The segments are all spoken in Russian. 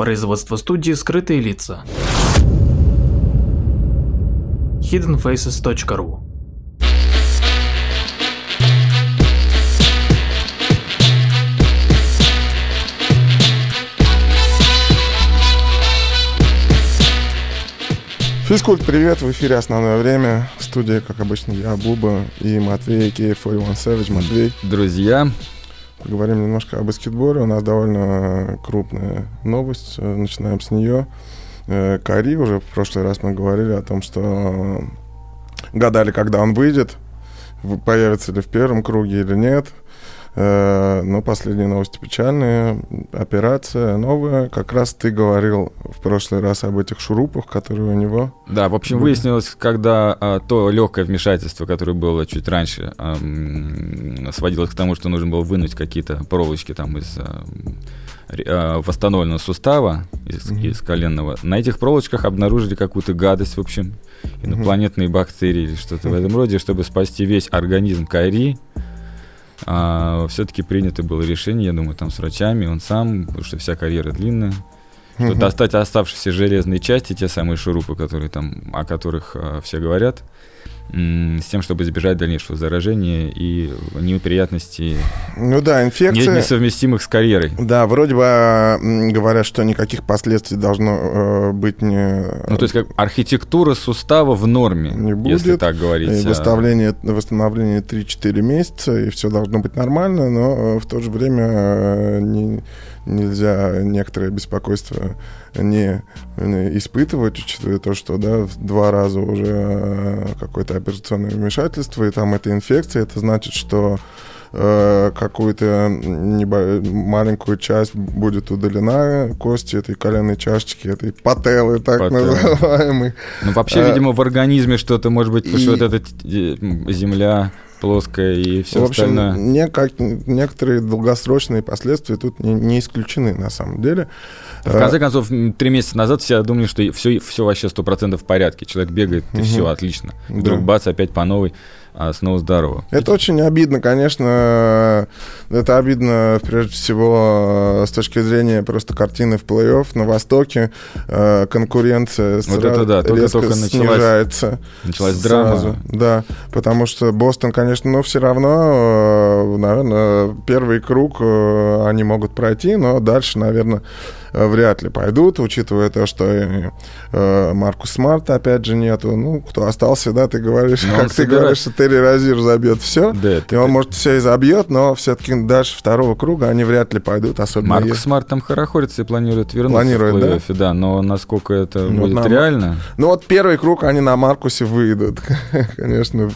Производство студии «Скрытые лица». hiddenfaces.ru Физкульт, привет, в эфире «Основное время». В студии, как обычно, я, Буба и Матвей, Кей 41 Savage. Матвей. Друзья. Поговорим немножко о баскетболе. У нас довольно крупная новость. Начинаем с нее. Э, Кари, уже в прошлый раз мы говорили о том, что гадали, когда он выйдет, появится ли в первом круге или нет. Э, но последние новости печальные. Операция новая. Как раз ты говорил в прошлый раз об этих шурупах, которые у него. Да, в общем, выяснилось, когда а, то легкое вмешательство, которое было чуть раньше, а, сводилось к тому, что нужно было вынуть какие-то проволочки там из а, а восстановленного сустава, из, mm-hmm. из коленного. На этих проволочках обнаружили какую-то гадость, в общем, инопланетные mm-hmm. бактерии или что-то mm-hmm. в этом роде, чтобы спасти весь организм Кайри а, все-таки принято было решение, я думаю, там с врачами, он сам, потому что вся карьера длинная, что достать оставшиеся железные части, те самые шурупы, которые там, о которых а, все говорят, с тем, чтобы избежать дальнейшего заражения и неприятностей. Ну да, инфекция... Несовместимых с карьерой. Да, вроде бы говорят, что никаких последствий должно э, быть не... Ну, то есть как архитектура сустава в норме, не будет, если так говорить. И восстановление, восстановление 3-4 месяца, и все должно быть нормально, но э, в то же время э, не, нельзя некоторое беспокойство не, испытывать, учитывая то, что да, два раза уже э, какое-то операционное вмешательство, и там эта инфекция, это значит, что э, какую-то маленькую часть будет удалена кости этой коленной чашечки, этой пателы, так Пателы. называемой. Ну, вообще, а, видимо, в организме что-то, может быть, и... что вот эта земля плоская и все в общем, остальное. Не, как, некоторые долгосрочные последствия тут не, не исключены на самом деле. В конце концов, три месяца назад все думали, что все, все вообще сто процентов в порядке. Человек бегает, и угу. все, отлично. Вдруг да. бац, опять по новой снова здорово. Это очень обидно, конечно. Это обидно, прежде всего, с точки зрения просто картины в плей-офф на Востоке. Э, конкуренция вот это да, только, резко только снижается. Началась драма. Сразу. Да, потому что Бостон, конечно, но все равно, э, наверное, первый круг э, они могут пройти, но дальше, наверное, вряд ли пойдут, учитывая то, что э, Маркуса Смарта, опять же, нету. Ну, кто остался, да, ты говоришь, но как ты собирает... говоришь, что Терри Розир забьет все, да, и он, может, все и забьет, но все-таки дальше второго круга они вряд ли пойдут, особенно Маркус если... Смарт там хорохорится и планирует вернуться планирует, в плей-оффе, да? да, но насколько это ну, будет на... реально? Ну, вот первый круг они на Маркусе выйдут, конечно.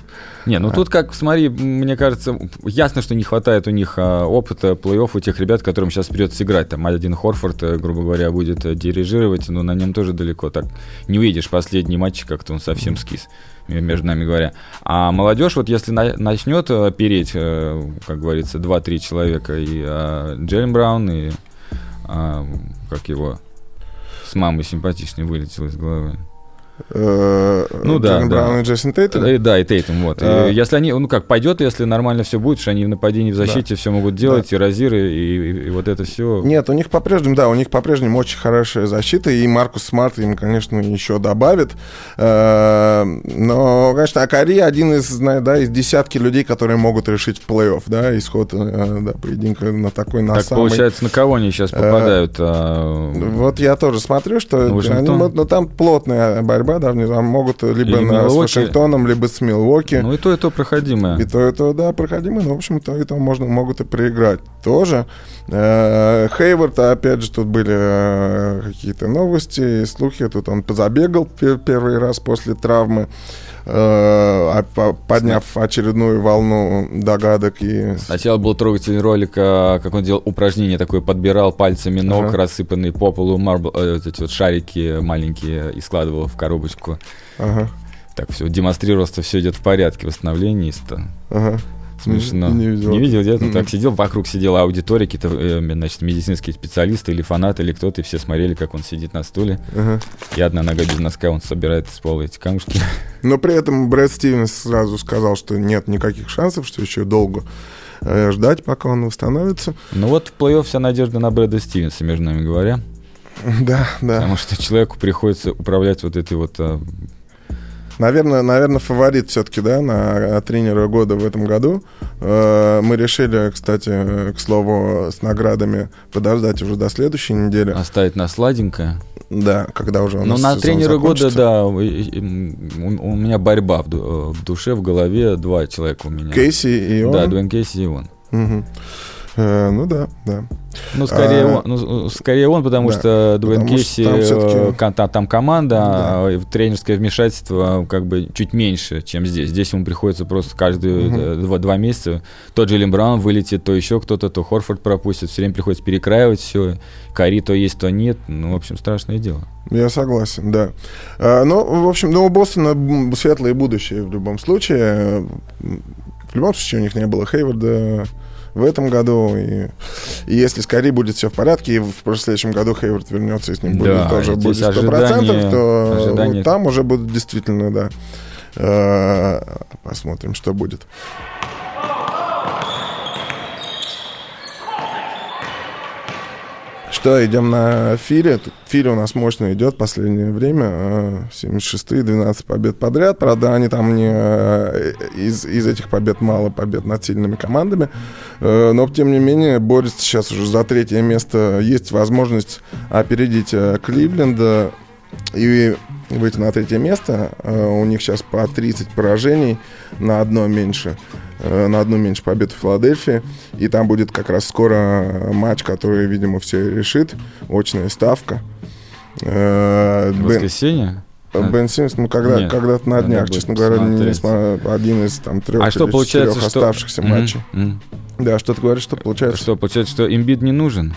Не, ну тут как, смотри, мне кажется, ясно, что не хватает у них а, опыта плей-офф у тех ребят, которым сейчас придется играть. Там один Хорфорд, э, грубо говоря, будет э, дирижировать, но на нем тоже далеко так не увидишь последний матч, как-то он совсем скис между нами говоря. А молодежь, вот если на, начнет э, переть, как говорится, 2-3 человека, и а, Джерем Браун, и а, как его с мамой симпатичнее вылетел из головы. Э, ну да, да. Браун и Джейсон Тейтом. Э, да, и Тейтом, вот. А... Если они, ну как, пойдет, если нормально все будет, что они в нападении, в защите да. все могут делать, да. и разиры, и, и, и вот это все. Нет, у них по-прежнему, да, у них по-прежнему очень хорошая защита, и Маркус Смарт им, конечно, еще добавит. Но, конечно, Акари один из, да, из десятки людей, которые могут решить плей-офф, да, исход да, поединка на такой, на так самый... получается, на кого они сейчас попадают? А... Вот я тоже смотрю, что они, ну, там плотная борьба борьба, да, там могут либо на, с Вашингтоном, либо с Милуоки. Ну и то, и то проходимое. И то, и то, да, проходимое, но, в общем, то, и то можно, могут и проиграть тоже. Э, Хейвард, опять же, тут были э, какие-то новости, слухи, тут он позабегал первый раз после травмы подняв очередную волну догадок. И... Сначала был трогательный ролик, как он делал упражнение такое, подбирал пальцами ног, ага. рассыпанные по полу марбл, вот эти вот шарики маленькие и складывал в коробочку. Ага. Так, все, демонстрировал, что все идет в порядке, восстановление. Ага. Смешно. Не, не видел. Не видел где-то? Mm-hmm. Так сидел, вокруг сидела аудитория, какие-то э, значит, медицинские специалисты или фанаты, или кто-то, и все смотрели, как он сидит на стуле. Uh-huh. И одна нога без носка, он собирает с пола эти камушки. Но при этом Брэд Стивенс сразу сказал, что нет никаких шансов, что еще долго э, ждать, пока он восстановится. Ну вот в плей-офф вся надежда на Брэда Стивенса, между нами говоря. Да, да. Потому что человеку приходится управлять вот этой вот а, Наверное, наверное, фаворит все-таки, да, на тренера года в этом году. Э, мы решили, кстати, к слову, с наградами подождать уже до следующей недели. Оставить на сладенькое. Да, когда уже у нас Ну, на тренера года, да, у, меня борьба в, в душе, в голове, два человека у меня. Кейси и он? Да, Дуэн Кейси и он. Угу. Э, ну да, да. Ну, скорее, а, он, ну, скорее он, потому да, что Дуэйн Кейси, там, там, там команда, да. а тренерское вмешательство как бы чуть меньше, чем здесь. Здесь ему приходится просто каждые угу. два, два месяца тот же Лембраун вылетит, то еще кто-то, то Хорфорд пропустит, все время приходится перекраивать все. Кари то есть, то нет. Ну, в общем, страшное дело. Я согласен, да. А, ну, в общем, ну, у Бостона светлое будущее в любом случае. В любом случае у них не было Хейварда, в этом году. И, и если с Кари будет все в порядке, и в следующем году Хейвард вернется, и с ним будет да, тоже будет 100%, ожидания, то ожидания... Вот там уже будет действительно, да. Э, посмотрим, что будет. Что, идем на Фире. Фире у нас мощно идет последнее время. 76-е, а, 12 побед подряд. Правда, они там не... Э, из, из этих побед мало побед над сильными командами. Э, но, тем не менее, борется сейчас уже за третье место. Есть возможность опередить э, Кливленда и выйти на третье место. У них сейчас по 30 поражений на одно меньше. Э, на одну меньше побед в Филадельфии. И там будет как раз скоро матч, который, видимо, все решит. Очная ставка. Э, воскресенье? Бен Симмонс, ну, когда, Нет, когда-то на днях, честно говоря, не, один из там трех а что, получается, что... оставшихся mm-hmm. матчей. Mm-hmm. Да, что ты говоришь, что получается? Что, получается, что имбит не нужен?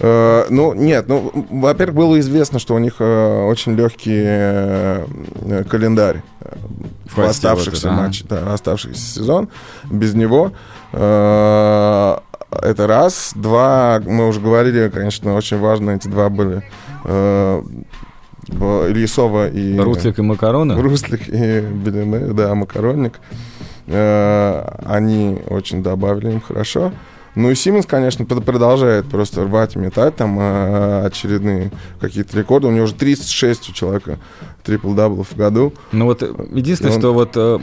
Uh, ну, нет, ну, во-первых, было известно, что у них uh, очень легкий uh, календарь в оставшихся матчах, да, оставшийся сезон. Без него это раз. Два, мы уже говорили, конечно, очень важно, эти два были Ильясова и... Руслик и Макароны? Руслик и Белины, да, Макаронник. Они очень добавили им хорошо. Ну и Симмонс, конечно, продолжает просто рвать и метать там э, очередные какие-то рекорды. У него уже 36 у человека трипл-даблов в году. Ну вот единственное, он... что вот э,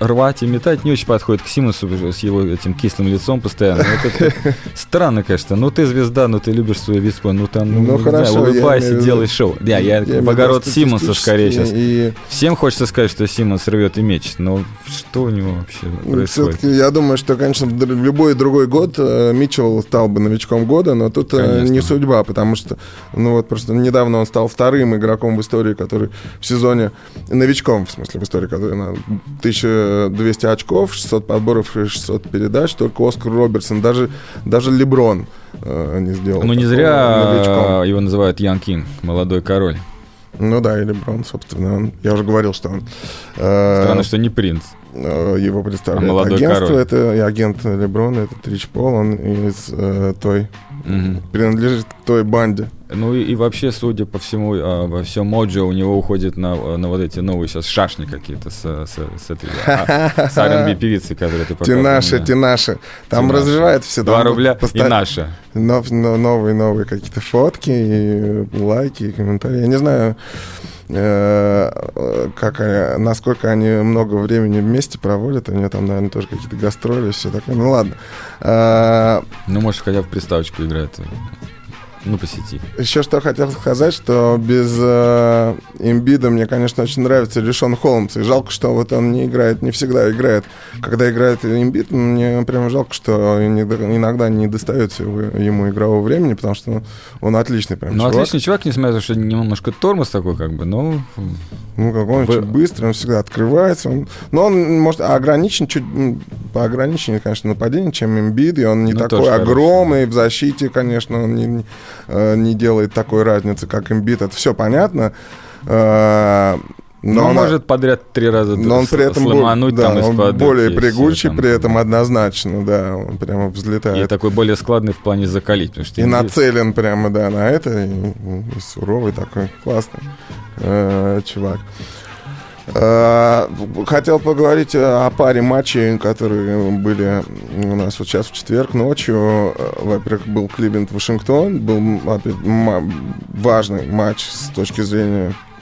рвать и метать не очень подходит к Симмонсу с его этим кислым лицом постоянно. Вот это странно, конечно. Ну ты звезда, ну ты любишь свой вид спорта, ну там, ну, ну хорошо, знаю, улыбайся, делай шоу. Да, я, я в огород Симмонса скорее сейчас. И... Всем хочется сказать, что Симмонс рвет и мечет, но что у него вообще происходит? Все-таки я думаю, что, конечно, в любой другой год э, Митчелл стал бы новичком года, но тут э, конечно. не судьба, потому что, ну вот просто недавно он стал вторым игроком в истории, который в сезоне новичком, в смысле, в истории, который на 1200 очков, 600 подборов и 600 передач, только Оскар Робертсон, даже, даже Леброн э, не сделал. Ну, не зря новичком. его называют Ян Кинг, молодой король. Ну да, или Брон, собственно. Он, я уже говорил, что он... Э, Странно, что не принц. Э, его представляет а молодой агентство. Король. Это и агент Леброна, это Трич Пол, он из э, той... Угу. Принадлежит к той банде. Ну и, и вообще, судя по всему, э, во всем Моджо у него уходит на, на вот эти новые сейчас шашни какие-то с, с, с этой а, с R&B певицей, которые ты показывал. Тинаши, Тинаши. Там Тинаши. развивает все. Два рубля поста... и наша. Нов, новые, новые какие-то фотки, и лайки, и комментарии. Я не знаю, как, насколько они много времени вместе проводят. У нее там, наверное, тоже какие-то гастроли, все такое. Ну ладно. Э, ну, может, хотя бы приставочку играет ну, по сети. Еще что хотел сказать, что без э, имбида мне, конечно, очень нравится Лишон Холмс. И жалко, что вот он не играет, не всегда играет. Когда играет имбид, мне прям жалко, что иногда не достается ему игрового времени, потому что он отличный прям Ну, чувак. отличный чувак, несмотря на то, что немножко тормоз такой, как бы, но... Ну, как он Вы... быстрый, он всегда открывается. Он... Но он, может, ограничен чуть по ограничению, конечно, нападение, чем имбид, и он не ну, такой огромный хороший. в защите, конечно, он не, Э, не делает такой разницы, как имбит, это все понятно. Э, но, но он может подряд три раза но он при этом сломануть да, там он более прыгучий, при этом однозначно, да, он прямо взлетает. И такой более складный в плане закалить. Потому что и имбит... нацелен прямо, да, на это, и, и суровый такой, классный э, чувак. Э, хотел поговорить о паре матчей, которые были у нас вот сейчас в четверг ночью. Э, во-первых, был Кливленд-Вашингтон. Был важный матч с точки зрения э,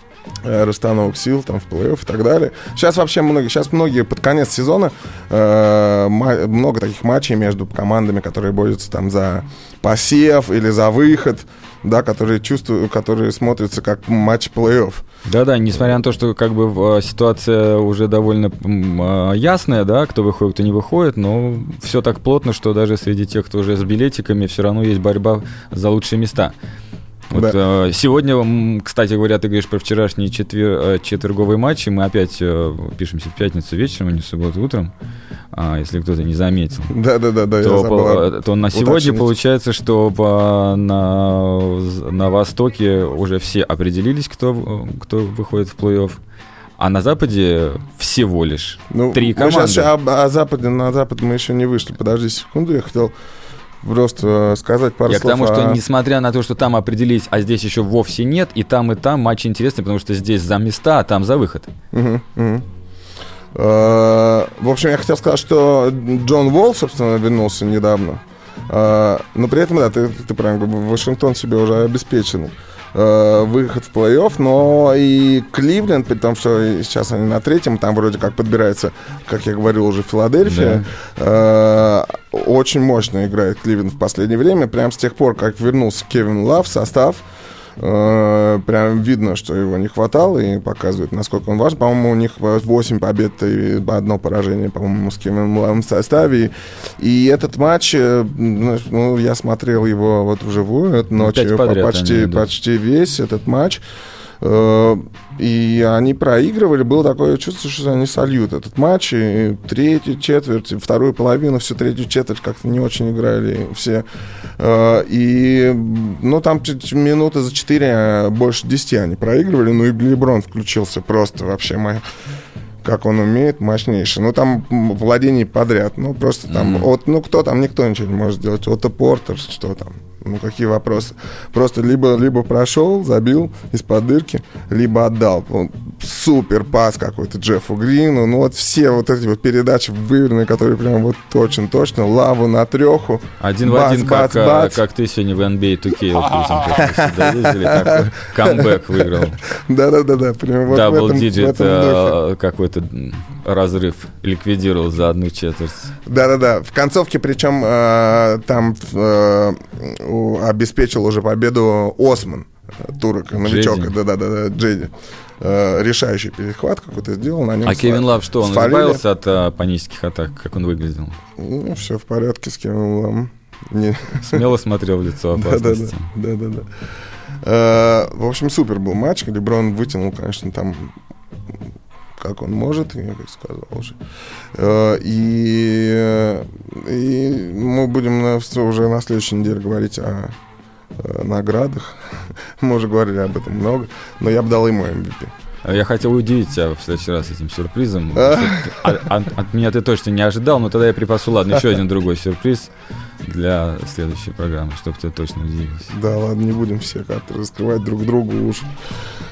расстановок сил там в плей-офф и так далее. Сейчас вообще многие, сейчас многие под конец сезона э, много таких матчей между командами, которые борются там за посев или за выход да, которые чувствуют, которые смотрятся как матч плей-офф. Да-да, несмотря на то, что как бы ситуация уже довольно а, ясная, да, кто выходит, кто не выходит, но все так плотно, что даже среди тех, кто уже с билетиками, все равно есть борьба за лучшие места. Вот, э, сегодня, кстати говоря, ты говоришь про вчерашние четвер... Э, четверговые матчи. Мы опять э, пишемся в пятницу вечером, а не в субботу утром. А, если кто-то не заметил. Да, да, да, да. То, по, то на сегодня уточнить. получается, что по, на, на Востоке уже все определились, кто, кто выходит в плей-офф. А на Западе всего лишь ну, три команды. Мы сейчас о, о Западе, на Запад мы еще не вышли. Подожди секунду, я хотел просто сказать пару Я слов. к тому, что несмотря на то, что там определились, а здесь еще вовсе нет, и там, и там матч интересный, потому что здесь за места, а там за выход. Угу, угу. В общем, я хотел сказать, что Джон Волл, собственно, вернулся недавно. Э, но при этом, да, ты, ты правильно, Вашингтон себе уже обеспечен э, выход в плей-офф, но и Кливленд, при том, что сейчас они на третьем, там вроде как подбирается, как я говорил, уже Филадельфия. Да. Э, очень мощно играет Кливленд в последнее время. Прям с тех пор, как вернулся Кевин Лав в состав, Э, прям видно, что его не хватало и показывает, насколько он важен. По-моему, у них 8 побед и одно поражение, по-моему, с Кевином в составе. И этот матч, э, ну, я смотрел его вот вживую ночью, почти, почти весь этот матч. Э, и они проигрывали, было такое чувство, что они сольют этот матч. И третью четверть, вторую половину, всю третью четверть как-то не очень играли все. Э, и, ну, там минуты за четыре, а больше десяти они проигрывали. Ну, и Леброн включился просто вообще мой как он умеет, мощнейший. Ну, там владение подряд. Ну, просто там, mm-hmm. вот, ну, кто там, никто ничего не может сделать. Вот Портер, что там. Ну, какие вопросы? Просто либо, либо прошел, забил из-под дырки, либо отдал. Супер пас какой-то Джеффу Грину. Ну, вот все вот эти вот передачи выверенные, которые прям вот точно-точно. Лаву на треху. Один бац, в один, бац, как, бац. как ты сегодня в NBA 2K камбэк выиграл. Да-да-да. Double digit э, какой-то разрыв ликвидировал за одну четверть. Да-да-да. В концовке, причем э, там э, обеспечил уже победу Осман, турок, новичок, да-да-да, Джеди. Э, решающий перехват какой-то сделал. На нем а Кевин Лав что, он спалили. избавился от а, панических атак? Как он выглядел? Ну, все в порядке с Кевином Лавом. Не... Смело смотрел в лицо опасности. Да-да-да. Э, в общем, супер был матч. Леброн вытянул, конечно, там как он может, я как сказал уже. Э, и, и мы будем на, уже на следующей неделе говорить о наградах. Мы уже говорили об этом много, но я бы дал ему MVP. Я хотел удивить тебя в следующий раз этим сюрпризом. От, от, от меня ты точно не ожидал, но тогда я припасу, ладно, еще один другой сюрприз для следующей программы, чтобы ты точно удивился. Да, ладно, не будем все как-то раскрывать друг другу уж.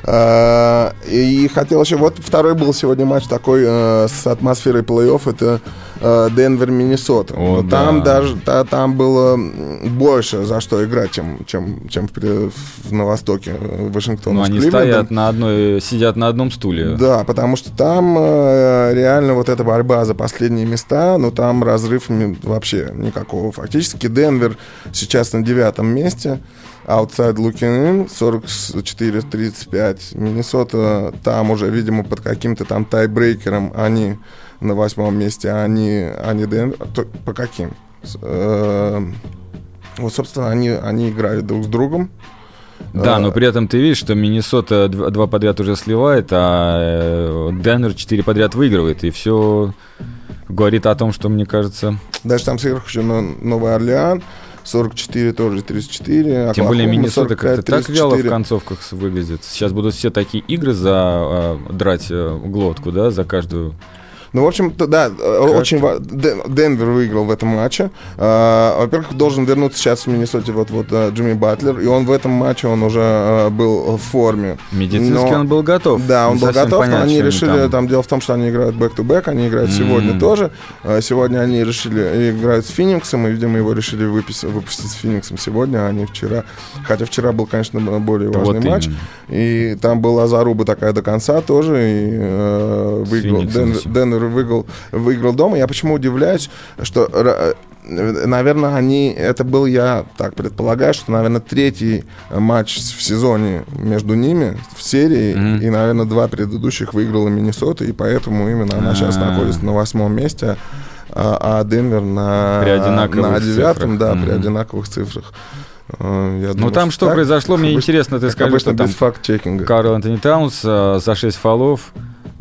А, и хотел еще, вот второй был сегодня матч такой э, с атмосферой плей-офф, это э, Денвер, Миннесота. О, да. Там даже та, там было больше за что играть, чем, чем, чем в, в, на востоке э, Вашингтона. Ну, они стоят на одной, сидят на одном стуле. Да, потому что там реально вот эта борьба за последние места, но там разрыв вообще никакого. Фактически Денвер сейчас на девятом месте. Outside Looking In 44-35. Миннесота там уже, видимо, под каким-то там тайбрейкером они на восьмом месте, а они, они Денвер. По каким? Э, вот, собственно, они, они играют друг с другом. Да, но при этом ты видишь, что Миннесота два подряд уже сливает, а э, Денвер четыре подряд выигрывает, и все говорит о том, что, мне кажется... Даже там сверху еще Новый Орлеан, 44 тоже 34. Тем более Миннесота как-то так вяло в концовках выглядит. Сейчас будут все такие игры за э, драть э, глотку, да, за каждую Ну, в общем, да, очень Денвер выиграл в этом матче. Во-первых, должен вернуться сейчас в Миннесоте вот вот Джимми Батлер, и он в этом матче он уже был в форме. Медицински он был готов. Да, он был готов, понятно, но они решили, там... там дело в том, что они играют back-to-back, они играют сегодня тоже. Сегодня они решили играть с Фениксом, и, видимо, его решили выпустить, выпустить с Фениксом сегодня, а не вчера. Хотя вчера был, конечно, более важный вот матч. Именно. И там была заруба такая до конца тоже. И э, выиграл, Денвер, Денвер выиграл, выиграл дома. Я почему удивляюсь, что э, наверное, они, это был, я так предполагаю, что, наверное, третий матч в сезоне между ними в серии, mm-hmm. и, наверное, два предыдущих выиграла Миннесота, и поэтому именно она сейчас а. находится на восьмом месте, а, а Денвер на, на девятом, да, mm-hmm. при одинаковых цифрах. Э, я думаю, ну там что, что произошло, мне интересно, ты скажи, что там факт-чекинга. Карл Антони Таунс э, за 6 фолов,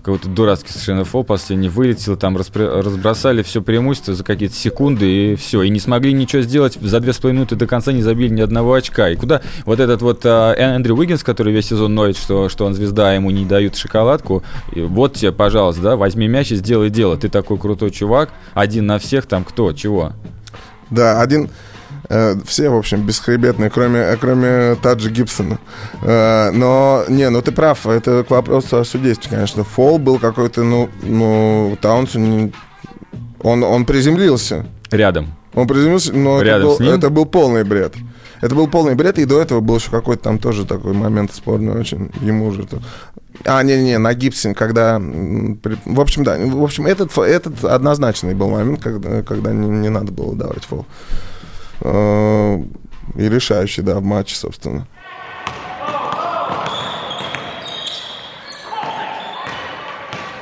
какой-то дурацкий совершенно фол последний вылетел, там разбросали все преимущество за какие-то секунды и все. И не смогли ничего сделать за две с половиной минуты до конца, не забили ни одного очка. И куда вот этот вот а, Эндрю Уиггинс, который весь сезон ноет, что, что он звезда, ему не дают шоколадку, и вот тебе, пожалуйста, да, возьми мяч и сделай дело. Ты такой крутой чувак, один на всех, там кто, чего? Да, один все, в общем, бесхребетные, кроме, кроме Таджи Гибсона. Э, но, не, ну ты прав, это к вопросу о судействе, конечно. Фол был какой-то, ну, ну Таунсон, он, он приземлился. Рядом. Он приземлился, но Рядом это, был, это был полный бред. Это был полный бред, и до этого был еще какой-то там тоже такой момент спорный очень. Ему уже... А, не-не, на гипсе, когда... В общем, да. В общем, этот, этот однозначный был момент, когда, когда не, не надо было давать фол. Э, и решающий, да, в матче, собственно.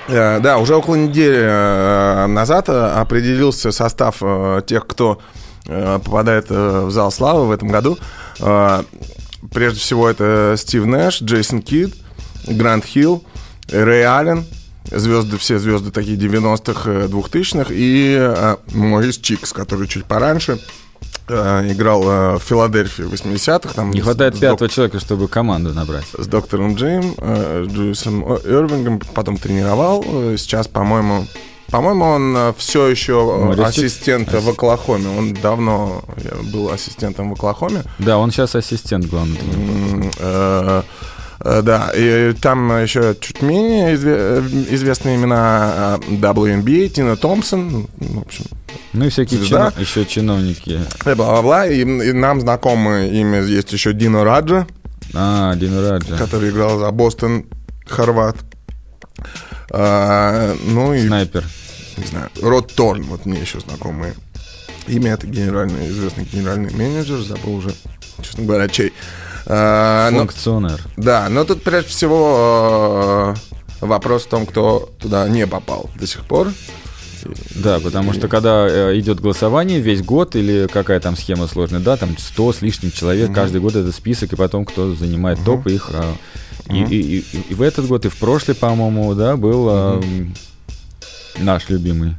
Э, да, уже около недели э, назад определился состав тех, кто попадает в зал славы в этом году. Прежде всего это Стив Нэш, Джейсон Кид, Грант Хилл, Рэй Аллен, звезды, все звезды такие 90-х, 2000-х, и Морис Чикс, который чуть пораньше – играл э, в Филадельфии в 80-х. Там Не хватает с, пятого док... человека, чтобы команду набрать. С доктором Джейм, э, Джуисом Ирвингом, потом тренировал. Сейчас, по-моему, по-моему, он все еще Мористик? ассистент в Оклахоме. Он давно был ассистентом в Оклахоме. Да, он сейчас ассистент главный. Да, и там еще чуть менее известные имена WNBA, Тина Томпсон, в общем, ну и всякие чино... еще чиновники. И бла-бла-бла. И, и нам знакомое имя есть еще Дино Раджа. А, Дино Раджа. Который играл за Бостон, Хорват. А, ну и... Снайпер. Не знаю. Род Торн, вот мне еще знакомое имя. Это генеральный, известный генеральный менеджер. Забыл уже, честно говоря, чей. А, Функционер. Но, да, но тут прежде всего э, вопрос в том, кто туда не попал до сих пор. Да, потому что когда э, идет голосование весь год или какая там схема сложная, да, там 100 с лишним человек, угу. каждый год это список, и потом кто занимает угу. топ, их... А, угу. и, и, и, и в этот год, и в прошлый, по-моему, да, был угу. а, наш любимый.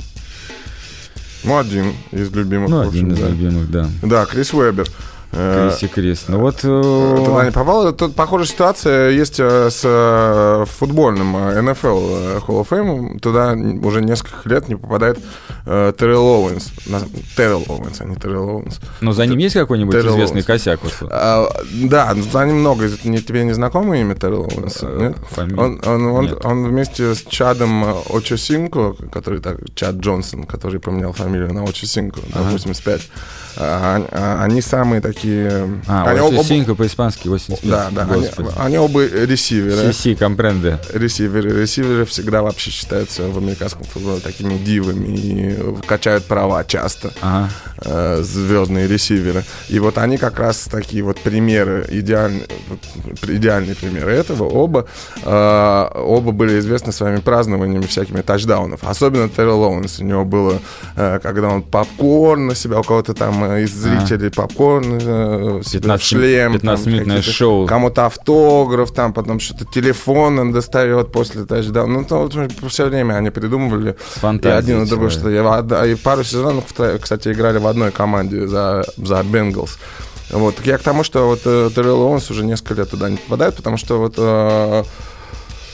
Ну, один из любимых. Ну, один из да. любимых, да. Да, Крис Уэббер. Криси Крис. Ну вот... Э, туда не попал. Тут похожая ситуация есть э, с э, футбольным NFL Hall of Fame. Туда уже несколько лет не попадает Террел Оуэнс. Террел Оуэнс, а не Террел Оуэнс. Но за ним есть какой-нибудь известный косяк? Вот? А, да, за ним много. Тебе не знакомое имя Террел Оуэнс? Нет? Он, он, он, нет. он вместе с Чадом Очосинко, который так, Чад Джонсон, который поменял фамилию на Очосинко, ага. на 85, а, а, они самые такие... А, они оба... по-испански, 85. Да, да, они, они оба ресиверы. Sí, sí, comprende. Ресиверы. Ресиверы всегда вообще считаются в американском футболе такими дивами и качают права часто. Ага. Э, звездные ресиверы. И вот они как раз такие вот примеры, идеальные, идеальные примеры этого. Оба, э, оба были известны своими празднованиями всякими тачдаунов. Особенно Террел Оуэнс. У него было, э, когда он попкорн на себя у кого-то там из зрителей а. попкорн, э, 15, шлем. 15-минутное шоу. Кому-то автограф, там потом что-то телефон он достает после тачдауна. Ну, то, все время они придумывали. И один и другой что я И пару сезонов, кстати, играли в одной команде за, за Бенгалс. Вот. Я к тому, что вот э, Оуэнс уже несколько лет туда не попадает, потому что вот э, Э, э,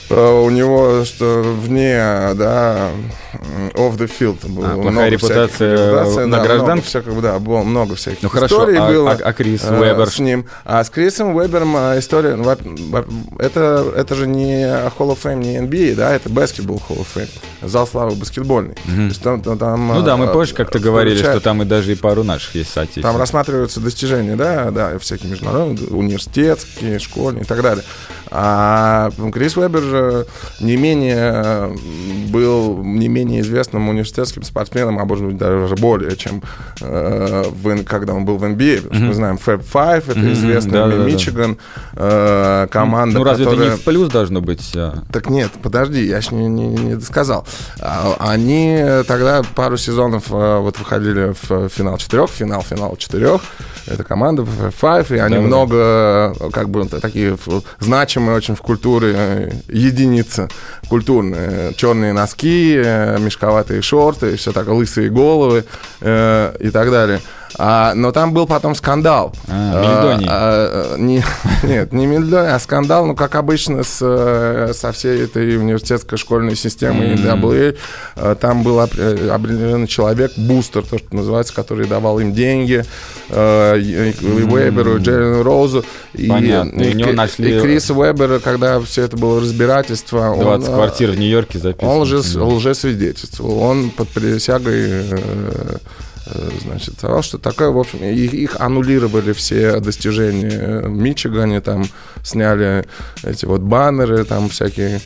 у него что вне, да, off the field было А, плохая много репутация всяких репутаций, на да, гражданке? Много всяких, да, было много всяких Ну хорошо, историй а, было. а- а Крис э, Уэбер? с ним. А с Крисом Уэбером э, история, ну, это, это же не Hall of Fame, не NBA, да, это баскетбол Hall of Fame, зал славы баскетбольный. То есть там, там- там, Ну да, мы э, позже как-то говорили, что там и даже и пару наших есть там соотечественников. рассматриваются достижения, да, да, всякие международные, университетские, школьные и так далее. А Крис Уэбер же не менее был не менее известным университетским спортсменом, а может быть даже более, чем э, в- когда он был в NBA. Потому что мы знаем Fab Five, это Мгм, известный да-да-да. Мичиган, э, команда, Ну разве которая... это не в плюс должно быть? а? Так нет, подожди, я еще не, не, не досказал. А, Они тогда пару сезонов э, вот выходили в финал четырех, финал, финал четырех. Это команда Five, и они Да-да-да. много, э, как бы, такие значимые очень в культуре э, единицы культурные. Черные носки, э, мешковатые шорты, все так, лысые головы э, и так далее. А, но там был потом скандал. А. А, а, не- нет, не Мельдоний, а скандал, ну, как обычно, с, э, со всей этой университетской школьной системой Мгм. NCAA. Э, Там был э, определенный человек, бустер, то, что называется, который давал им деньги, э, и и Уэберу, и Джерри Роузу. И, Понятно, и Кри- нашли- и Криса Уэбера, когда все это было разбирательство, он, 20 э, квартир в Нью-Йорке записано. он лже, лжесвидетельствовал. Он под присягой э, значит, сказал, что такое, в общем, их, их аннулировали все достижения в Мичигане, там сняли эти вот баннеры, там всякие.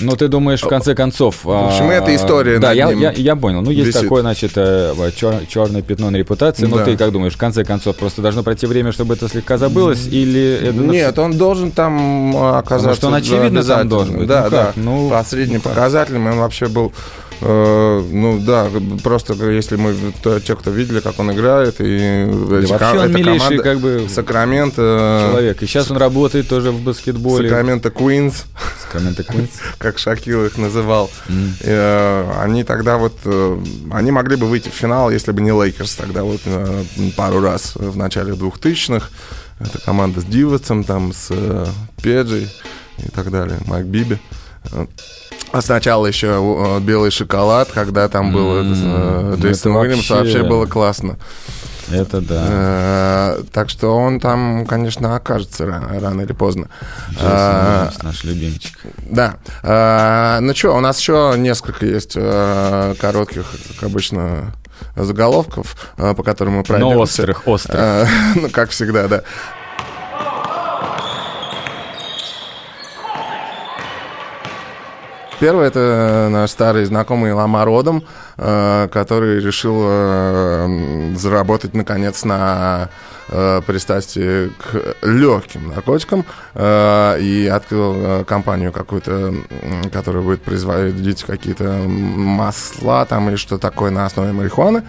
Ну, ты думаешь, в конце концов... В общем, эта история Да, я, я, я понял. Ну, есть висит. такое, значит, черное пятно на репутации. Но Да. ты как думаешь, в конце концов, просто должно пройти время, чтобы это слегка забылось? Или это... Нет, он должен там э, оказаться. что он, очевидно, там обязательно. должен быть. Да, Ну да. Ну, По средним ну показателям он вообще был. Э, ну да, просто если мы то- те, кто видели, как он играет, и Да эти вообще он милейший, команда как бы, Сакраменто, человек. И сейчас он работает тоже в баскетболе. Сакраменто Куинс, Сакраменто Квинс. как Шакил их называл. М. Э, Они тогда вот, э, они могли бы выйти в финал, если бы не Лейкерс тогда вот э, пару раз в начале 2000-х. Это команда с Дивацем, там с э, Педжей и так далее, Майк Биби. А сначала еще э, белый шоколад, когда там был М, этот, э, ну Джейсон это вообще- вообще было классно. Это да. Э, Так что он там, конечно, окажется рано, рано или поздно. Джейсон А, наш любимчик. да. А, ну что, у нас еще несколько есть э, коротких, как обычно, заголовков, э, по которым мы пройдемся. Но острых, острых. Э, ну, как всегда, да. Первый это наш старый знакомый Лама Родом, э, который решил э, заработать наконец на э, пристрастии к легким наркотикам э, и открыл э, компанию какую-то, которая будет производить какие-то масла там или что такое на основе марихуаны.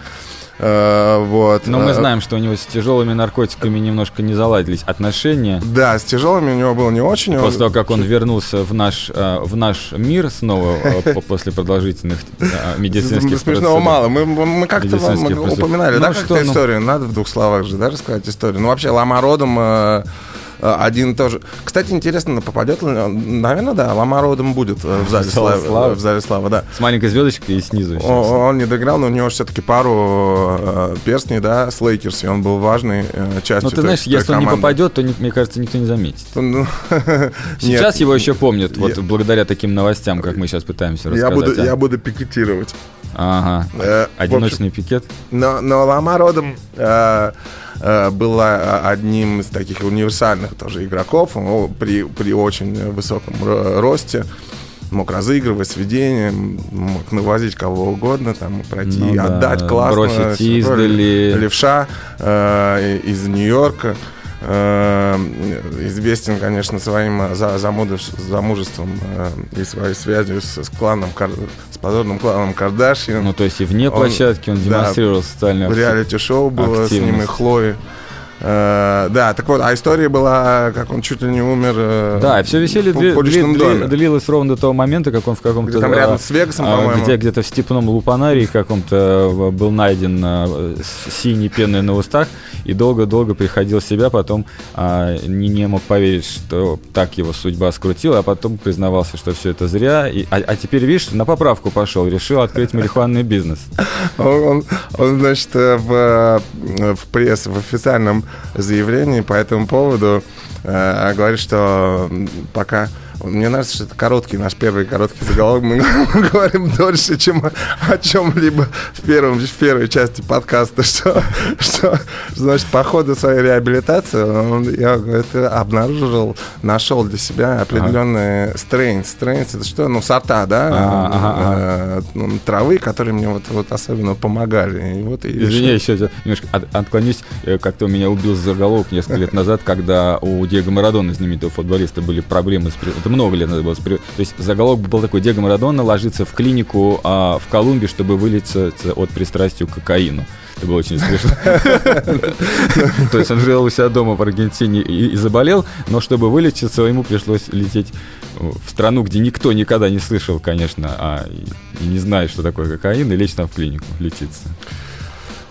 Э, вот. Но мы Э, знаем, что у него с тяжелыми наркотиками немножко не заладились отношения. Да, с тяжелыми у него было не очень. После того, как он вернулся в наш, э, в наш мир снова по- после продолжительных медицинских Смешного мало. Мы, мы как-то упоминали, Ну, да, что, как-то ну? историю? Надо в двух словах же, да, рассказать историю. Ну, вообще, Лама родом один тоже. Кстати, интересно, попадет ли... он? Наверное, да, Ламар Одом будет э, в зале славы. славы. В зале славы, да. С маленькой звездочкой и снизу. еще. О- Он не доиграл, но у него все-таки пару э, перстней, да, с Лейкерс, и он был важной э, частью Ну, ты той- знаешь, той если он не команды. попадет, то, не- мне кажется, никто не заметит. Ну, Сейчас нет, его еще помнят, вот благодаря таким новостям, как мы сейчас пытаемся рассказать. а. я буду пикетировать. Ага. Э, в общем, Одиночный пикет. Но, но Ламар Одом э, э, была одним из таких универсальных тоже игроков он при, при очень высоком ро- росте. Мог разыгрывать сведения, мог навозить кого угодно, там, пройти, Ну да, отдать классно. бросить всё. издали. Левша э, из Нью-Йорка. Э, известен, конечно, своим э, за, замужеством э, и своей связью с, с кланом, с позорным кланом Кардашьян. Ну, то есть и вне Он- площадки он да, демонстрировал социальную В реалити-шоу было с ним и активность. Хлои. Э, да, так вот, а история была, как он чуть ли не умер. э, Да, все веселье в дли- дли- доме. длилось ровно до того момента, как он в каком-то... Там а, рядом с Вегасом, а, по-моему. Где где-то в степном лупанарии каком-то э, был найден с- синий пеной на устах и долго-долго приходил в себя, потом а, не, не мог поверить, что так его судьба скрутила, а потом признавался, что все это зря. И, а, а теперь, видишь, на поправку пошел, решил открыть марихуанный бизнес. Он, он, он, значит, э, в, э, в пресс, в официальном заявлении по этому поводу э, говорит, что пока... Мне нравится, что это короткий, наш первый короткий заголовок. Мы говорим дольше, чем о чем-либо в, первом, в первой части подкаста, что, что, значит, по ходу своей реабилитации я это обнаружил, нашел для себя определенные strains. Strains это что? Ну, сорта, да? Ага, ага, Э, ну, травы, которые мне вот, вот особенно помогали. И вот и Извини, еще немножко от- отклонюсь. Э, Как-то меня убил заголовок несколько лет назад, когда у Диего Марадона, знаменитого футболиста, были проблемы с... Это много лет назад было. То есть заголовок был такой, Диего Марадона ложится в клинику а, в Колумбии, чтобы вылечиться от пристрастия к кокаину. Это было очень смешно. То есть он жил у себя дома в Аргентине и и заболел, но чтобы вылечиться, ему пришлось лететь в страну, где никто никогда не слышал, конечно, а и не знает, что такое кокаин, и лечь там в клинику лечиться.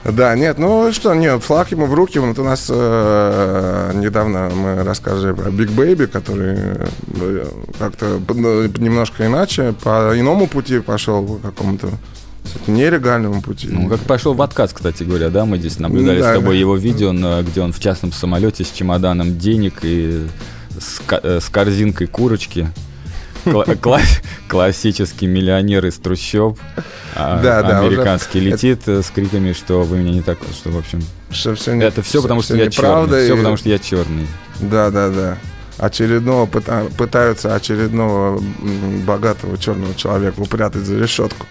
Да, нет, ну что, нет, флаг ему в руки. Вот у нас э, недавно мы рассказывали про Биг Бэйби, который э, как-то ну, немножко иначе, по иному пути пошел, по какому-то нелегальному пути. Ну, как пошел в отказ, кстати говоря, да, мы здесь наблюдали Да, с тобой да. его видео, где он в частном самолете с чемоданом денег и с, э, с корзинкой курочки. Кла- кла- классический миллионер из трущоб, а, американский, летит э, с криками, что вы меня не так, что, в общем, Что всё не- это все потому, что я черный, все потому, что я черный. Да, да, да. Очередного пыта- пытаются очередного богатого черного человека упрятать за решетку.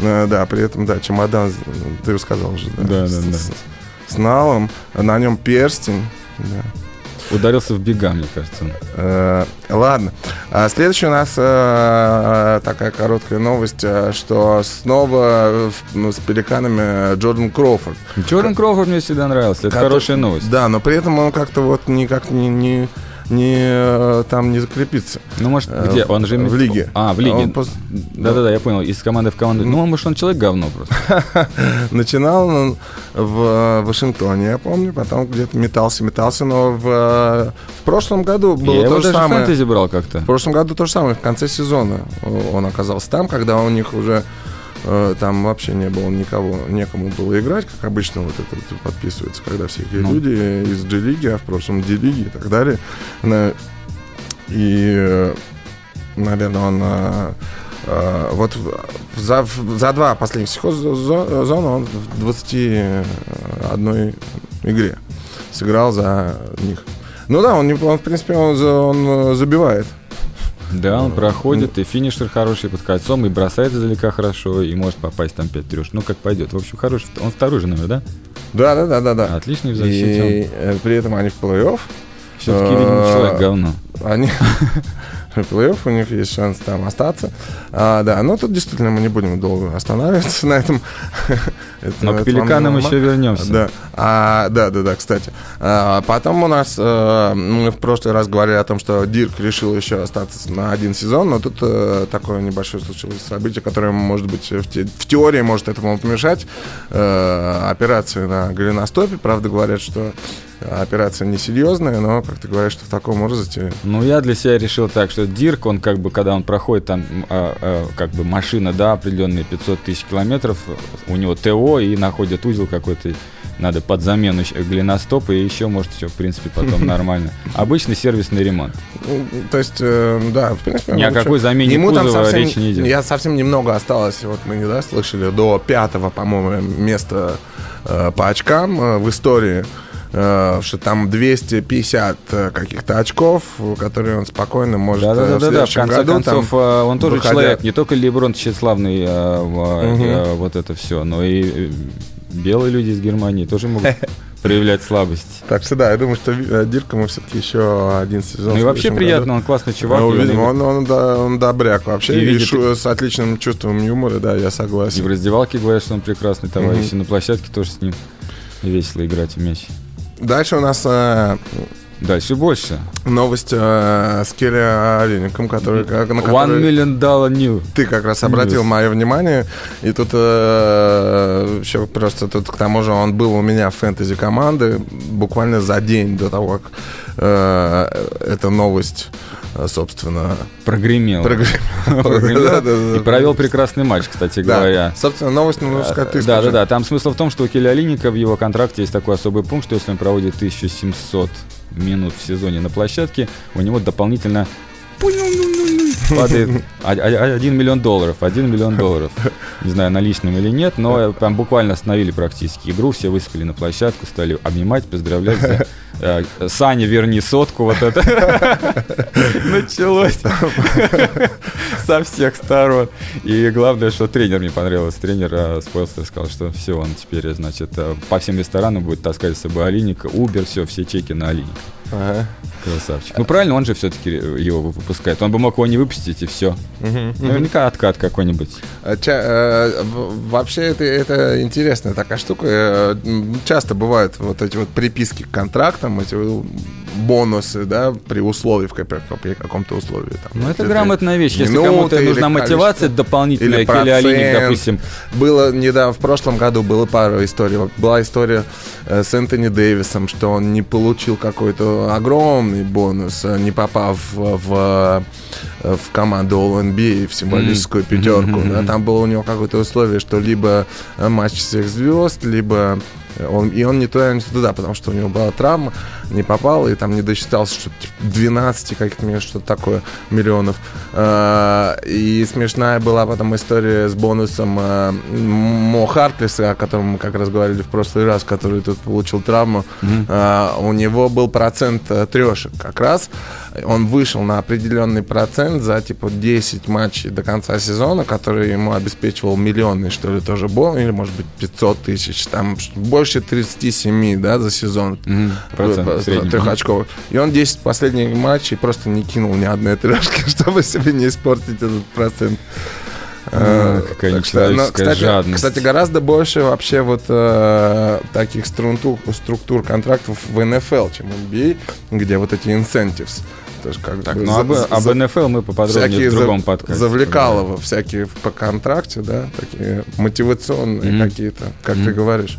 Э, Да, при этом, да, чемодан, ты сказал уже, да. Да, да, с, да. с- с налом, на нем перстень. да. Ударился в бега, мне кажется. Э, Ладно. А Следующая у нас э, такая короткая новость, э, что снова ну, с пеликанами Джордан Кроуфорд. Джордан Кроуфорд мне всегда нравился, это хорошая новость. Да, но при этом он как-то вот никак не, не, не, э, там не закрепится. Ну, может, Э, где? Он же... в лиге. А, в лиге. Да-да-да, я понял. Из команды в команду. Ну, может, он человек говно просто. Начинал он в Вашингтоне, я помню, потом где-то метался, метался, но в, э, в прошлом году было я то его же даже самое. фэнтези брал как-то. В прошлом году то же самое, в конце сезона он оказался там, когда у них уже э, там вообще не было никого, некому было играть, как обычно вот это вот подписывается, когда всякие Ну. люди из G-лиги, а в прошлом D-лиги и так далее. И, э, наверное, он э, э, вот за, за два последних сезона он в 21 игре сыграл за них. Ну да, он, не, он в принципе, он, он э, забивает. Да, он проходит, и финишер хороший под кольцом, и бросает издалека хорошо, и может попасть там 5 треш. Ну, как пойдет. В общем, хороший. Он второй же номер, да? Да, да, да, да, да. Отличный в защите. И э, при этом они в плей-офф. Все-таки, видимо, э, человек говно. Они плей-офф, у них есть шанс там остаться. А, да, но тут действительно мы не будем долго останавливаться на этом. Это- Но к пеликанам еще вернемся. Да, а, да, да, да, кстати. А, потом у нас, э, мы в прошлый раз говорили о том, что Дирк решил еще остаться на один сезон, но тут э, такое небольшое случилось событие, которое, может быть, в, те- в теории может этому помешать. Э, операция на голеностопе, правда, говорят, что операция несерьезная, но, как ты говоришь, что в таком возрасте... Ну, я для себя решил так, что Дирк, он как бы, когда он проходит там, а, а, как бы машина, да, определенные 500 тысяч километров, у него ТО, и находит узел какой-то, надо под замену голеностопа, и еще, может, все, в принципе, потом нормально. Обычный сервисный ремонт. Ну, То есть, э, да, в принципе... Ни о какой замене ему кузова совсем- речь не идет. Я совсем немного осталось, вот мы не да, слышали, до пятого, по-моему, места э, по очкам э, в истории. Э, что там 250 э, каких-то очков, которые он спокойно может э, в Да-да-да, в следующем конце году концов, там, а, он тоже выходя- человек, не только Леброн тщеславный, а, Мгм. а, вот это все, но и э, белые люди из Германии тоже могут проявлять слабость. Так что да, я думаю, что э, Дирка мы все-таки еще один сезон. Ну и в вообще приятно, году он классный чувак. мы и он Он, он, да, он добряк вообще. И И, видит- шу- с отличным чувством юмора, да, я И в согласен. раздевалке говорят, что он прекрасный товарищ, и на площадке тоже с ним весело играть в мяч. Дальше у нас э, Дальше больше. новость э, с Келли Олейником, который, как- на One которую million dollar new. ты как раз обратил News. мое внимание. И тут э, еще просто тут, к тому же, он был у меня в фэнтези команды буквально за день до того, как э, эта новость, э, собственно, Прогремел. Прогремел. И провел прекрасный матч, кстати говоря. Собственно, новость, ну, сказать, ты Да, да, да. Там смысл в том, что у Олейника в его контракте есть такой особый пункт, что если он проводит 1700 минут в сезоне на площадке, у него дополнительно падает 1 миллион долларов. 1 миллион долларов. Не знаю, наличным или нет, но прям буквально остановили практически игру. Все высыпали на площадку, стали обнимать, поздравлять. э, Саня, верни сотку, вот это. Началось со всех сторон. И главное, что тренер мне понравился. Тренер э, Спойлстер сказал, что все, он теперь, значит, э, по всем ресторанам будет таскать с собой Алиника, Uber, все, все чеки на Алиник. Ага. Красавчик. Ну правильно, он же все-таки его выпускает. Он бы мог его не выпустить и все. Наверняка откат какой-нибудь. А ча- э, Вообще это, это интересная такая штука. Э, Часто бывают вот эти вот приписки к контрактам, эти бонусы, да, при условии, в при каком-то условии. Там, Ну, это грамотная вещь. Если кому-то нужна мотивация дополнительная, или процент. допустим, Было недавно, в прошлом году было пару историй. Была история э, с Энтони Дэвисом, что он не получил какой-то огромный бонус, э, не попав в, в, э, команду All-NBA, в символическую Мгм. пятерку. Мгм, да. Там было у него какое-то условие, что либо э, матч всех звезд, либо он, и он не туда, не туда, потому что у него была травма, не попал, и там не досчитался типа 12 каких-то миллионов, что-то такое, миллионов. Э, И смешная была потом история с бонусом э, Мо Харклиса, о котором мы как раз говорили в прошлый раз, который тут получил травму. Э, У него был процент трешек как раз. Он вышел на определенный процент за типа 10 матчей до конца сезона, который ему обеспечивал миллионный, что ли, тоже бонус, или может быть 500 тысяч, там больше 37, да, за сезон. Мгм, процент Средний. трехочковых. И он 10 последних матчей просто не кинул ни одной трешки, чтобы себе не испортить этот процент. А, Э, какая так что, ну, кстати, жадность. Кстати, гораздо больше вообще вот э, таких структур, структур контрактов в НФЛ, чем в NBA, где вот эти incentives. То есть как Так, бы ну за- об, за- об НФЛ мы поподробнее всякие в другом за- подкасте. завлекалово, всякие в- по контракте, да, такие мотивационные Мгм. какие-то, как ты Мгм. говоришь.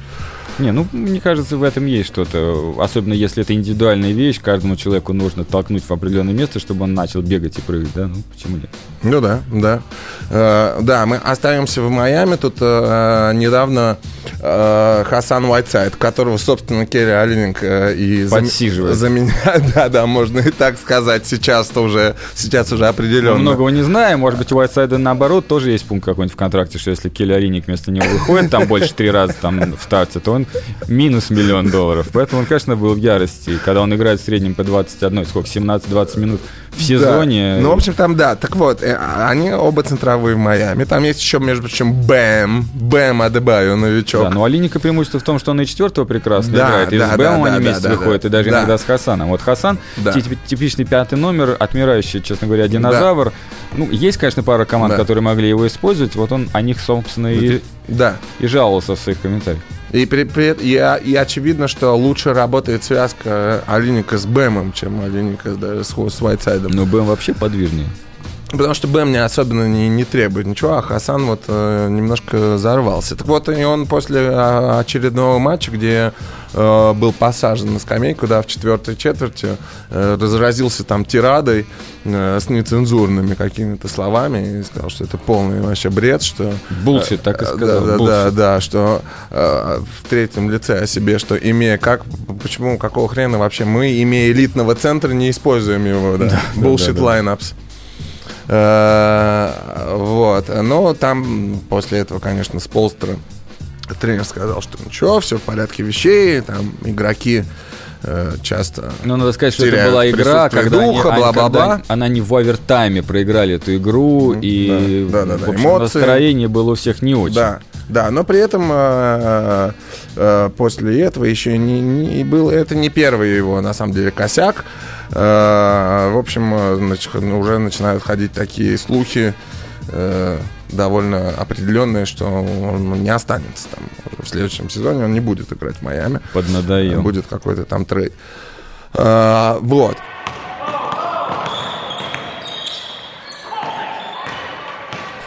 Не, ну, мне кажется, в этом есть что-то. Особенно если это индивидуальная вещь, каждому человеку нужно толкнуть в определенное место, чтобы он начал бегать и прыгать, да? Ну, почему нет? Ну да, да. Э, да, мы остаемся в Майами. Тут э, недавно э, Хасан Уайтсайд, которого, собственно, Керри Алининг и Подсиживает. заменяет. Да, да, можно и так сказать. Сейчас-то уже, сейчас уже определенно. Мы многого не знаем, может быть, у Уайтсайда наоборот тоже есть пункт какой-нибудь в контракте, что если Келли Алиник вместо него выходит там больше три раза там в старте, то он минус миллион долларов. Поэтому он, конечно, был в ярости. И когда он играет в среднем по 21, сколько, 17-20 минут в сезоне. Да. Ну, в общем, там, да. Так вот, э, они оба центровые в Майами. Там есть еще, между прочим, Бэм. Бэм Адебаю, новичок. Да, но у Алиника преимущество в том, что он и четвертого прекрасно Да, играет. И да, с Бэмом да, они да, вместе да, выходят, да. и даже Да. иногда с Хасаном. Вот Хасан, Да. ти- типичный пятый номер, отмирающий, честно говоря, динозавр. Ну, есть, конечно, пара команд, Да. которые могли его использовать. Вот он о них, собственно, и, Да. и жаловался в своих комментариях. И, при, при, и, и очевидно, что лучше работает связка Алиника с Бэмом, чем Алиника да, с, с Уайтсайдом. Но Бэм вообще подвижнее. Потому что Бэм не особенно не, не требует ничего, а Хасан вот э, немножко взорвался. Так вот, и он после а, очередного матча, где э, был посажен на скамейку, да, в четвертой четверти, э, разразился там тирадой э, с нецензурными какими-то словами и сказал, что это полный вообще бред, что... Булшит, так и Э, сказал. Да, да, булшит. да, да, что э, в третьем лице о себе, что имея как, почему, какого хрена вообще мы, имея элитного центра, не используем его, да, bullshit да, да. lineups. Э, Вот, но там после этого, конечно, с Полстера тренер сказал, что ничего, все в порядке вещей, там игроки э, часто Ну, надо сказать, что это была игра, когда, они- духа, они, бла-бла-бла. когда она не в овертайме проиграли эту игру, и да, да, да, в общем, эмоции. настроение было у всех не очень. Да, да, но при этом э, э, после этого еще не, не был, это не первый его, на самом деле, косяк. Э, в общем, э, значит, ну, уже начинают ходить такие слухи, э, довольно определенные, что он не останется там в следующем сезоне, он не будет играть в Майами. Поднадоел. Будет какой-то там трейд. А, вот.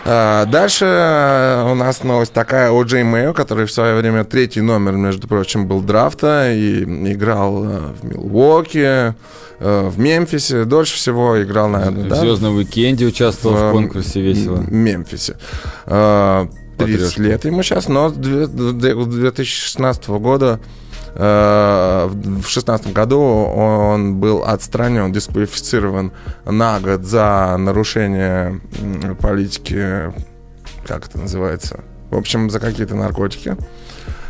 Дальше у нас новость такая о Джей Мэю, который в свое время третий номер, между прочим, был драфта и играл э, в Милуоке, э, в Мемфисе. Дольше всего играл, наверное, В да? звездном уикенде участвовал в, в конкурсе весело. М- Мемфисе. А, 30 По-прежнему. лет ему сейчас, но с две- две- 2016 года э, в 2016 году он был отстранен, дисквалифицирован на год за нарушение политики, как это называется, в общем, за какие-то наркотики.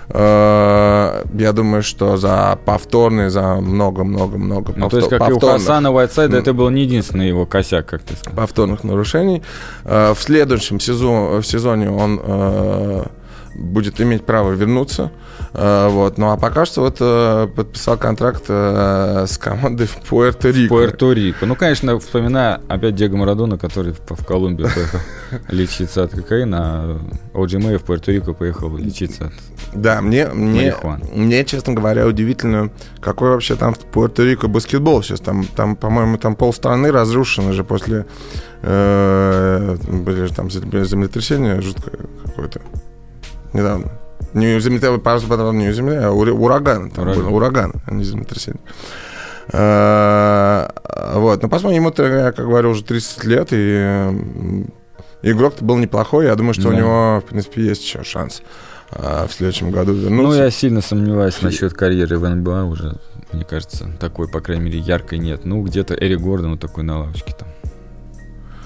Э, Я думаю, что за повторный, за много-много-много Ну, то есть, как и у Хасана Уайтсайда, это был не единственный его косяк, как ты сказал. повторных нарушений. Э, В следующем сезон, в сезоне он э, будет иметь право вернуться. Э, Вот. Ну а пока что вот э, подписал контракт э, с командой в Пуэрто-Рико. Пуэрто-Рико. Ну, конечно, вспоминая опять Диего Марадона, который в, Колумбию поехал лечиться от кокаина, а Оджи Мэй в Пуэрто-Рико поехал лечиться от... Да, мне, мне, мне, честно говоря, удивительно, какой вообще там в Пуэрто-Рико баскетбол сейчас. Там, там по-моему, там полстраны разрушено же после были же там зем- землетрясение жуткое какое-то недавно. Не землетрясение, потом не земля, а ура- ураган. Там Ураган. был ураган, а не землетрясение. Э, Вот, ну посмотрим, ему-то, я как говорю, уже 30 лет, и игрок-то был неплохой, я думаю, что у него, в принципе, есть еще шанс а, в следующем году Ну, вернуться. я сильно сомневаюсь насчет карьеры в НБА уже. Мне кажется, такой, по крайней мере, яркой нет. Ну, где-то Эри Гордон вот такой на лавочке там.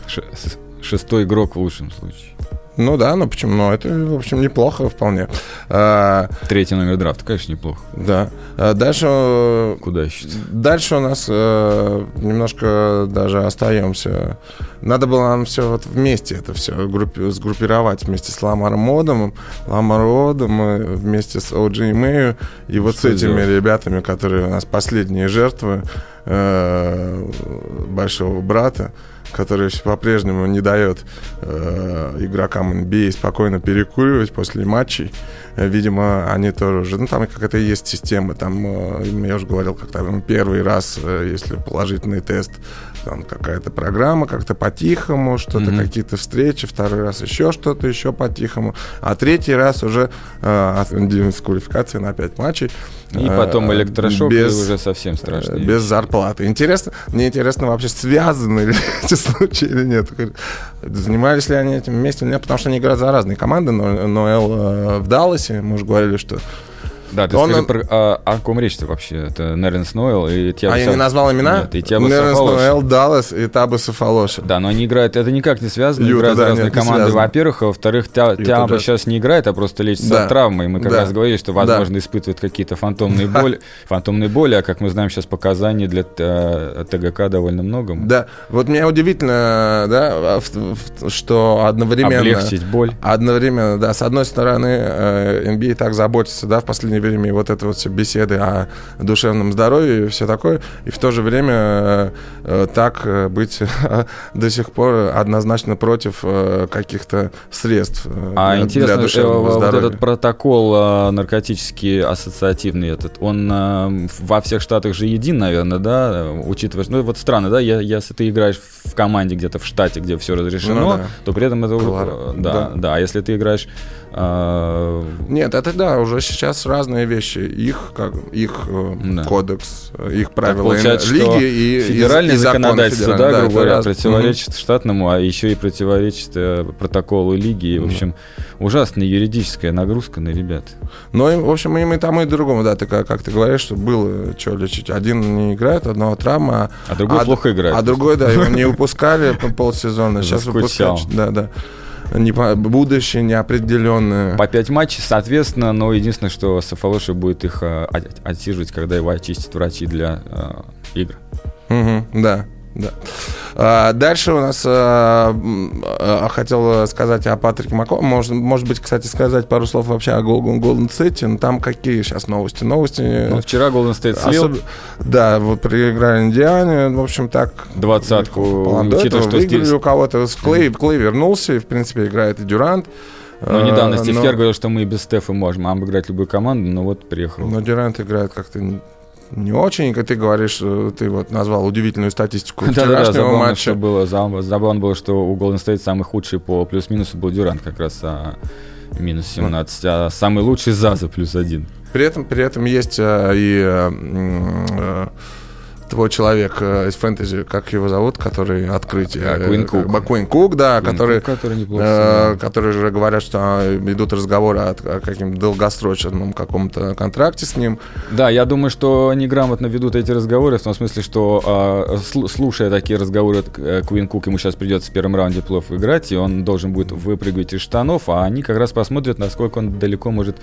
Ш- шестой игрок в лучшем случае. Ну да, ну почему? Ну, это, в общем, неплохо вполне. А, Третий номер драфта, конечно, неплохо. да. А дальше, э, Куда еще? дальше у нас э, немножко даже остаемся. Надо было нам все вот вместе это все группи- сгруппировать вместе с Ламаром Модом, Ламар Одом, вместе с Оджи Мэю и вот Что с этими сделать? ребятами, которые у нас последние жертвы э, большого брата который по-прежнему не дает э, игрокам NBA спокойно перекуривать после матчей. Э, Видимо, они тоже. Ну, там какая-то есть система. Там, э, я уже говорил, как там первый раз, э, если положительный тест, там какая-то программа, как-то по-тихому, что-то, Мгм. какие-то встречи, второй раз еще что-то, еще по-тихому, а третий раз уже э, дисквалификация на 5 матчей. И Э, потом электрошок, и без- уже совсем страшно. Э, Без зарплаты. Интересно, мне интересно, вообще связаны ли эти случаи или нет. Занимались ли они этим вместе или нет, потому что они играют за разные команды. Но Ноэл э, в Далласе, мы уже говорили, что... Да, ты Он- скажи, про- а, о ком речь-то вообще? Это Неренс Нойл и Тиаго а я не назвал имена? Нет, и Сафолош. Ноэл, Даллас и Таба Сафолоша. Да, но они играют, это никак не связано, Юта, играют да, разные нет, не команды, во-первых, а во-вторых, Джаз. сейчас не играет, а просто лечится Да. от травмы, и мы как Да. раз говорили, что, возможно, испытывает какие-то фантомные боли, фантомные боли, а как мы знаем, сейчас показаний для э, ТГК довольно много. Да, вот мне удивительно, да, в- что одновременно... Облегчить боль. Одновременно, да, с одной стороны, э, NBA так заботится, да, в последнее время, и вот это вот все беседы о душевном здоровье и все такое, и в то же время э, э, так э, быть до сих пор однозначно против каких-то средств А для, интересно, для душевного вот здоровья. этот протокол наркотический ассоциативный этот, он во всех штатах же един, наверное, да, учитывая, ну вот странно, да, я- если ты играешь в команде где-то в штате, где все разрешено, Ну да. то при этом это э, да, Да. да, а если ты играешь Нет, это да, уже сейчас разные вещи. Их, как, их э, Да. кодекс, э, их Так правила получается, лиги и и- федеральное и законы законодательство, федеральные. да, это грубо говоря, раз- противоречит штатному, а еще и противоречит э, протоколу лиги. И, в общем, ужасная юридическая нагрузка на ребят. Ну, и, в общем, им и тому, и другому, да, ты, как, как ты говоришь, что было что лечить. Один не играет, одного травма, А другой А плохо играет. а другой, да, его не выпускали по полсезона, сейчас выпускают. Да, да. Не по- будущее неопределенное. По 5 матчей, соответственно, но единственное, что Сафалоши будет их от- отсиживать, когда его очистят врачи для э, игр. Мгм, да, да. А, дальше у нас а, а, хотел сказать о Патрике Мако. Может, может быть, кстати, сказать пару слов вообще о Golden State. Ну, там какие сейчас новости? Новости... Ну, вчера Golden State слил. Особ... Да, вот проиграли Индиане. В общем, так... Двадцатку. Учитывая, что выиграли у кого-то. Клей, Клей вернулся, и, в принципе, играет и Дюрант. Ну, недавно Стив но... Кер говорил, что мы без Стефа можем обыграть любую команду, но вот приехал. Но Дюрант играет как-то не очень, как ты говоришь, э, ты вот назвал удивительную статистику да, да, да, забавно, матча. Было, забавно было, что у Golden State самый худший по плюс-минусу был Дюрант как раз а, минус 17, а самый лучший Заза плюс один. При этом, при этом есть а, и а, твой человек э, из фэнтези, как его зовут, который открытие. А, Куин Кук. Куин Кук, да, Куин который, Кук, который неплохо, э, которые же говорят, что а, идут разговоры о, о каким-то долгосрочном каком-то контракте с ним. Да, я думаю, что они грамотно ведут эти разговоры, в том смысле, что э, слушая такие разговоры, э, Куин Кук ему сейчас придется в первом раунде плов играть, и он должен будет выпрыгивать из штанов, а они как раз посмотрят, насколько он далеко может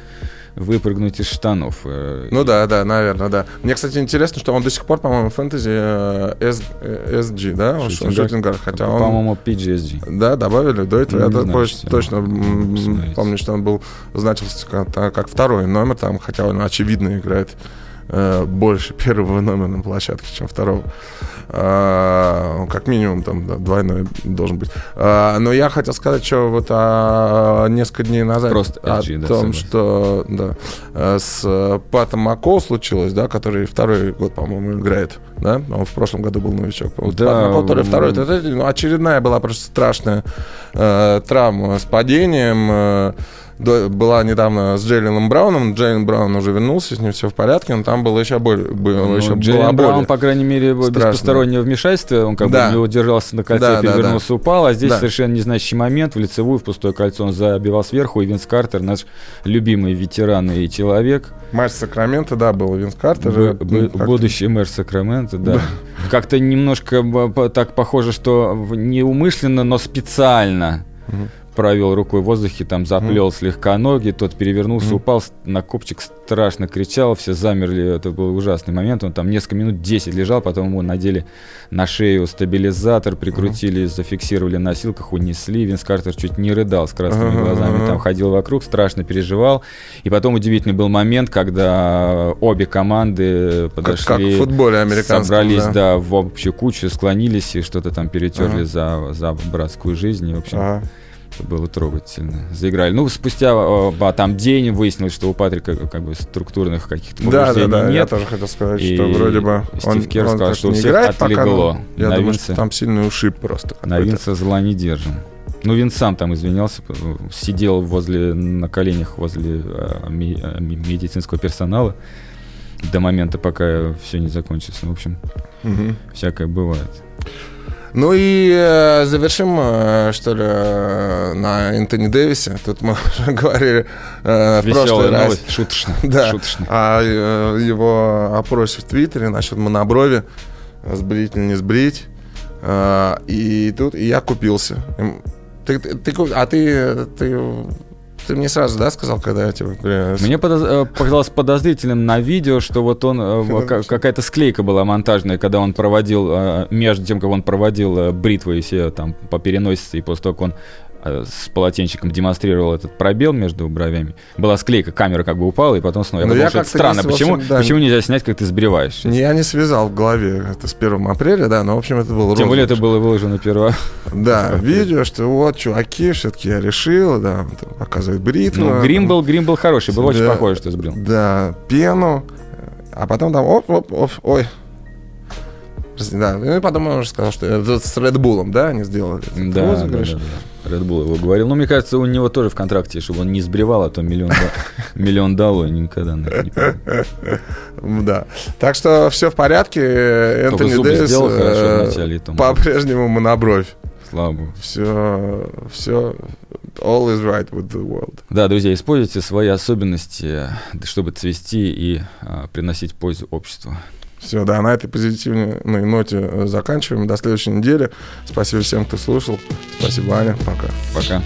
выпрыгнуть из штанов. Э, ну да, да, наверное, да. Мне, кстати, интересно, что он до сих пор, по-моему, фэнтези э, SG, да? Он шутингар, хотя он... По-моему, PGSG. Да, добавили до этого. Я точно помню, что он был, значился как, как второй номер, там, хотя он очевидно играет э, больше первого номера на площадке, чем второго. А, как минимум там да, двойной должен быть. А, но я хотел сказать, что вот а, несколько дней назад Просто о LG, да, том, согласен. что да, э, с Патом Мако случилось, да, который второй год, по-моему, играет. Да? Он в прошлом году был новичок. Вот да, Пат Мако, который второй. Это, это, ну, очередная была просто страшная э, травма с падением. Э, была недавно с Джейлином Брауном. Джейлин Браун уже вернулся, с ним все в порядке, но там было еще боль. Было ну, еще Джейлин Браун, по крайней мере, без постороннего вмешательства, он как да. бы не удержался на кольце, да, перевернулся, да, да. упал, а здесь да. совершенно незначащий момент, в лицевую, в пустое кольцо он забивал сверху, и Винс Картер, наш любимый ветеран и человек. Матч Сакрамента, да, был Винс Картер. Б- ну, будущий мэр Сакрамента, да. да. Как-то немножко так похоже, что неумышленно, но специально. Угу провел рукой в воздухе, там заплел mm. слегка ноги, тот перевернулся, mm. упал на копчик, страшно кричал, все замерли, это был ужасный момент, он там несколько минут 10 лежал, потом ему надели на шею стабилизатор, прикрутили, mm. зафиксировали на носилках, унесли, Винс Картер чуть не рыдал с красными глазами, там ходил вокруг, страшно переживал, и потом удивительный был момент, когда обе команды подошли, как, как в футболе американском, собрались, да. да, в общую кучу, склонились и что-то там перетерли uh-huh. за, за братскую жизнь, и, в общем... Uh-huh это было трогательно. Заиграли. Ну, спустя а, там день выяснилось, что у Патрика как бы структурных каких-то да, да, да, нет. я тоже хотел сказать, и что вроде бы Стив он, Кер сказал, он что у всех играет, отлегло. Пока, я на думаю, что там сильный ушиб просто. На Винца зла не держим. Ну, Винс сам там извинялся, сидел возле, на коленях возле а, медицинского персонала до момента, пока все не закончится. Ну, в общем, угу. всякое бывает. Ну и э, завершим, э, что ли, э, на Энтони Дэвисе. Тут мы уже говорили э, в прошлый раз. Шуточно. Да, шуточно. О э, его опросе в Твиттере насчет моноброви. Сбрить или не сбрить. Э, и тут и я купился. Ты, ты, ты, а ты, ты ты мне сразу, да, сказал, когда я тебе... Бля, мне подоз... Э, показалось подозрительным на видео, что вот он... Э, какая-то склейка была монтажная, когда он проводил... Э, между тем, как он проводил бритвы все там по переносице, и после того, как он с полотенчиком демонстрировал этот пробел между бровями. Была склейка, камера как бы упала, и потом снова. Я ну, подумал, что это странно. Не, почему, общем, да, почему нельзя снять, как ты сбриваешь? Не, я не связал в голове это с 1 апреля, да, но, в общем, это было Тем более это было выложено 1 Да, видео, что вот, чуваки, все-таки я решил, да, показывает бритву. Ну, грим был, грим был хороший, было да, очень похоже, что сбрил. Да, пену, а потом там, оп, оп, оп, ой, да, ну и потом он уже сказал, что это с Red Bull, да, они сделали этот да, розыгрыш. Да, да, да. Red Bull его говорил. Ну, мне кажется, у него тоже в контракте, чтобы он не сбривал, а то миллион, миллион дал, и никогда не Да. Так что все в порядке. Энтони Дэвис э, по-прежнему монобровь. Слава Все, все, all is right with the world. Да, друзья, используйте свои особенности, чтобы цвести и а, приносить пользу обществу. Все, да, на этой позитивной ноте э, заканчиваем. До следующей недели. Спасибо всем, кто слушал. Спасибо, Аня. Пока. Пока.